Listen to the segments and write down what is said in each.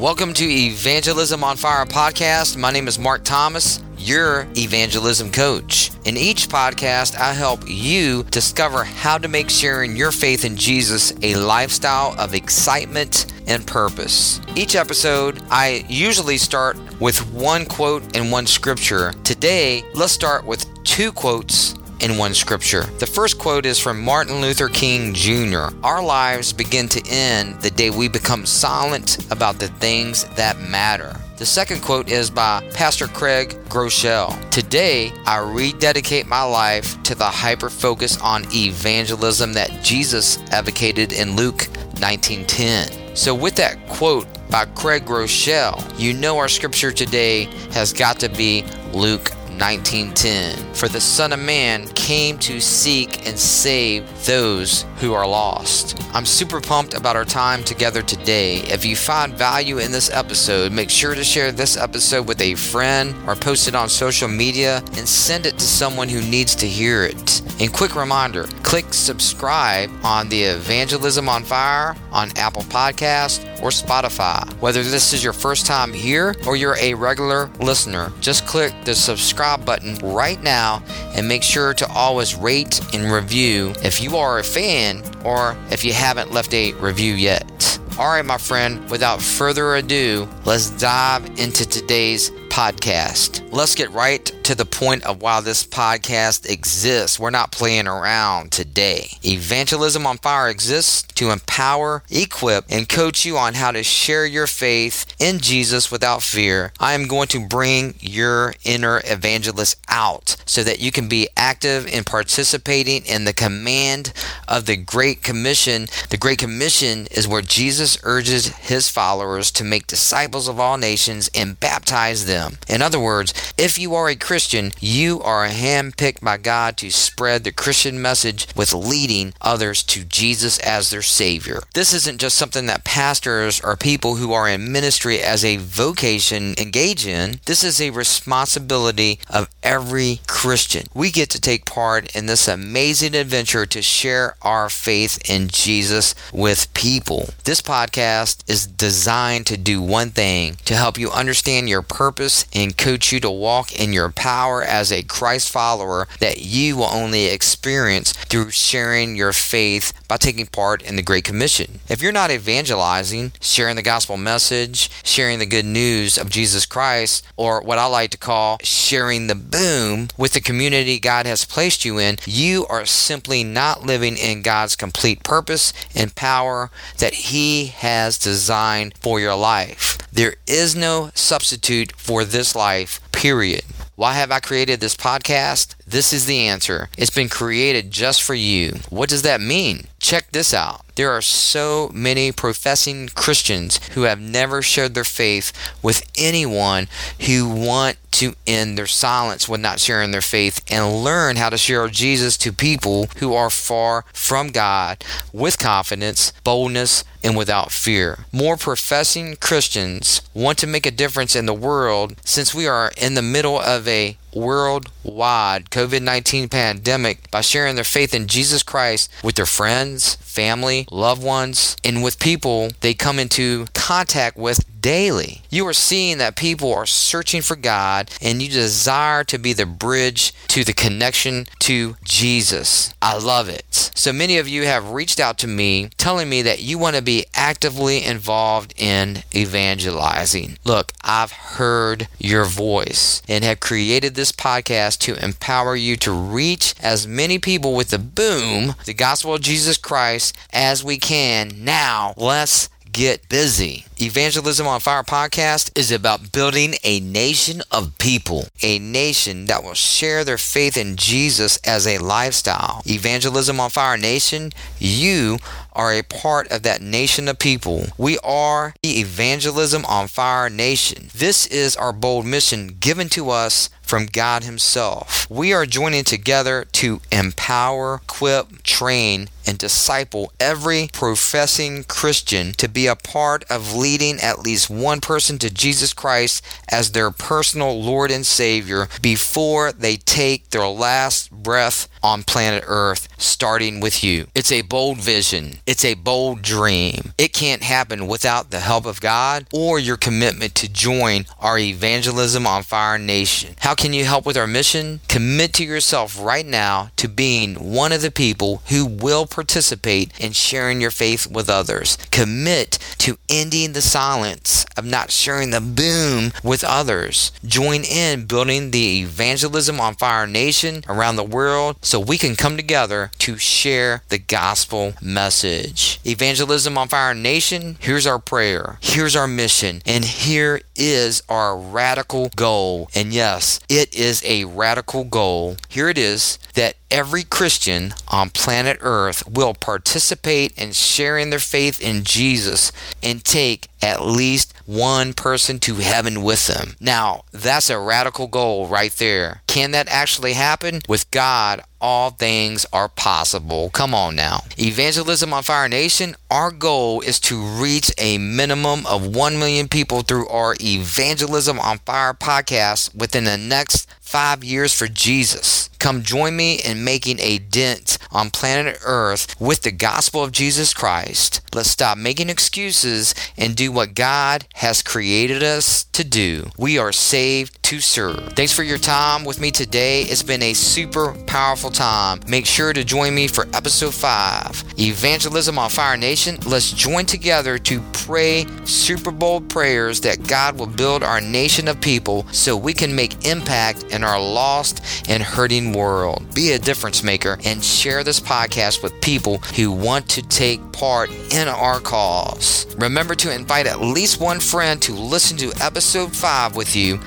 Welcome to Evangelism on Fire podcast. My name is Mark Thomas, your evangelism coach. In each podcast, I help you discover how to make sharing your faith in Jesus a lifestyle of excitement and purpose. Each episode, I usually start with one quote and one scripture. Today, let's start with two quotes in one scripture. The first quote is from Martin Luther King Jr. Our lives begin to end the day we become silent about the things that matter. The second quote is by Pastor Craig Groeschel. Today, I rededicate my life to the hyper focus on evangelism that Jesus advocated in Luke 19:10. So with that quote by Craig Groeschel, you know our scripture today has got to be Luke 19:10 For the son of man came to seek and save those who are lost. I'm super pumped about our time together today. If you find value in this episode, make sure to share this episode with a friend or post it on social media and send it to someone who needs to hear it. And quick reminder, click subscribe on the Evangelism on Fire on Apple Podcast or Spotify. Whether this is your first time here or you're a regular listener, just click the subscribe button right now and make sure to always rate and review if you are a fan or if you haven't left a review yet. All right, my friend, without further ado, let's dive into today's podcast. Let's get right to the point of why this podcast exists. We're not playing around today. Evangelism on Fire exists to empower, equip, and coach you on how to share your faith in Jesus without fear. I am going to bring your inner evangelist out so that you can be active in participating in the command of the Great Commission. The Great Commission is where Jesus urges his followers to make disciples of all nations and baptize them. In other words, if you are a Christian, you are a handpicked by God to spread the Christian message with leading others to Jesus as their Savior. This isn't just something that pastors or people who are in ministry as a vocation engage in. This is a responsibility of every Christian. We get to take part in this amazing adventure to share our faith in Jesus with people. This podcast is designed to do one thing to help you understand your purpose and coach you to walk in your power as a Christ follower that you will only experience through sharing your faith by taking part in the Great Commission. If you're not evangelizing, sharing the gospel message, sharing the good news of Jesus Christ, or what I like to call sharing the boom with the community God has placed you in, you are simply not living in God's complete purpose and power that He has designed for your life. There is no substitute for this life, period. Why have I created this podcast? This is the answer. It's been created just for you. What does that mean? Check this out. There are so many professing Christians who have never shared their faith with anyone who want to end their silence when not sharing their faith and learn how to share Jesus to people who are far from God with confidence, boldness, and without fear. More professing Christians want to make a difference in the world since we are in the middle of a worldwide COVID 19 pandemic by sharing their faith in Jesus Christ with their friends, family, loved ones, and with people they come into contact with daily. You are seeing that people are searching for God and you desire to be the bridge to the connection to Jesus. I love it. So many of you have reached out to me telling me that you want to be actively involved in evangelizing. Look, I've heard your voice and have created this podcast to empower you to reach as many people with the boom, the gospel of Jesus Christ, as we can. Now, let's get busy. Evangelism on Fire podcast is about building a nation of people, a nation that will share their faith in Jesus as a lifestyle. Evangelism on Fire Nation, you are a part of that nation of people. We are the Evangelism on Fire Nation. This is our bold mission given to us from God Himself. We are joining together to empower, equip, train, and disciple every professing Christian to be a part of leading at least one person to Jesus Christ as their personal Lord and Savior before they take their last breath on planet Earth, starting with you. It's a bold vision, it's a bold dream. It can't happen without the help of God or your commitment to join our Evangelism on Fire Nation. How can you help with our mission? Commit to yourself right now to being one of the people who will participate in sharing your faith with others. Commit to ending the silence of not sharing the boom with others. Join in building the Evangelism on Fire Nation around the world so we can come together to share the gospel message. Evangelism on Fire Nation, here's our prayer, here's our mission, and here is our radical goal. And yes, it is a radical goal. Here it is that every Christian on planet Earth will participate in sharing their faith in Jesus and take at least one person to heaven with them. Now, that's a radical goal right there. Can that actually happen? With God, all things are possible. Come on now. Evangelism on Fire Nation, our goal is to reach a minimum of 1 million people through our Evangelism on Fire podcast within the next five years for Jesus. Come join me in making a dent on planet Earth with the gospel of Jesus Christ. Let's stop making excuses and do what God has created us to do. We are saved to serve. Thanks for your time with me today. It's been a super powerful time. Make sure to join me for episode 5 Evangelism on Fire Nation. Let's join together to pray Super Bowl prayers that God will build our nation of people so we can make impact in our lost and hurting world. Be a difference maker and share this podcast with people who want to take part in our cause. Remember to invite at least one friend to listen to episode 5 with you.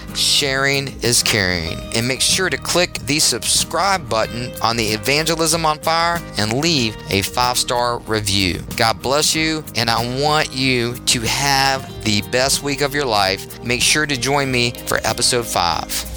Sharing is caring. And make sure to click the subscribe button on the Evangelism on Fire and leave a five star review. God bless you, and I want you to have the best week of your life. Make sure to join me for episode 5.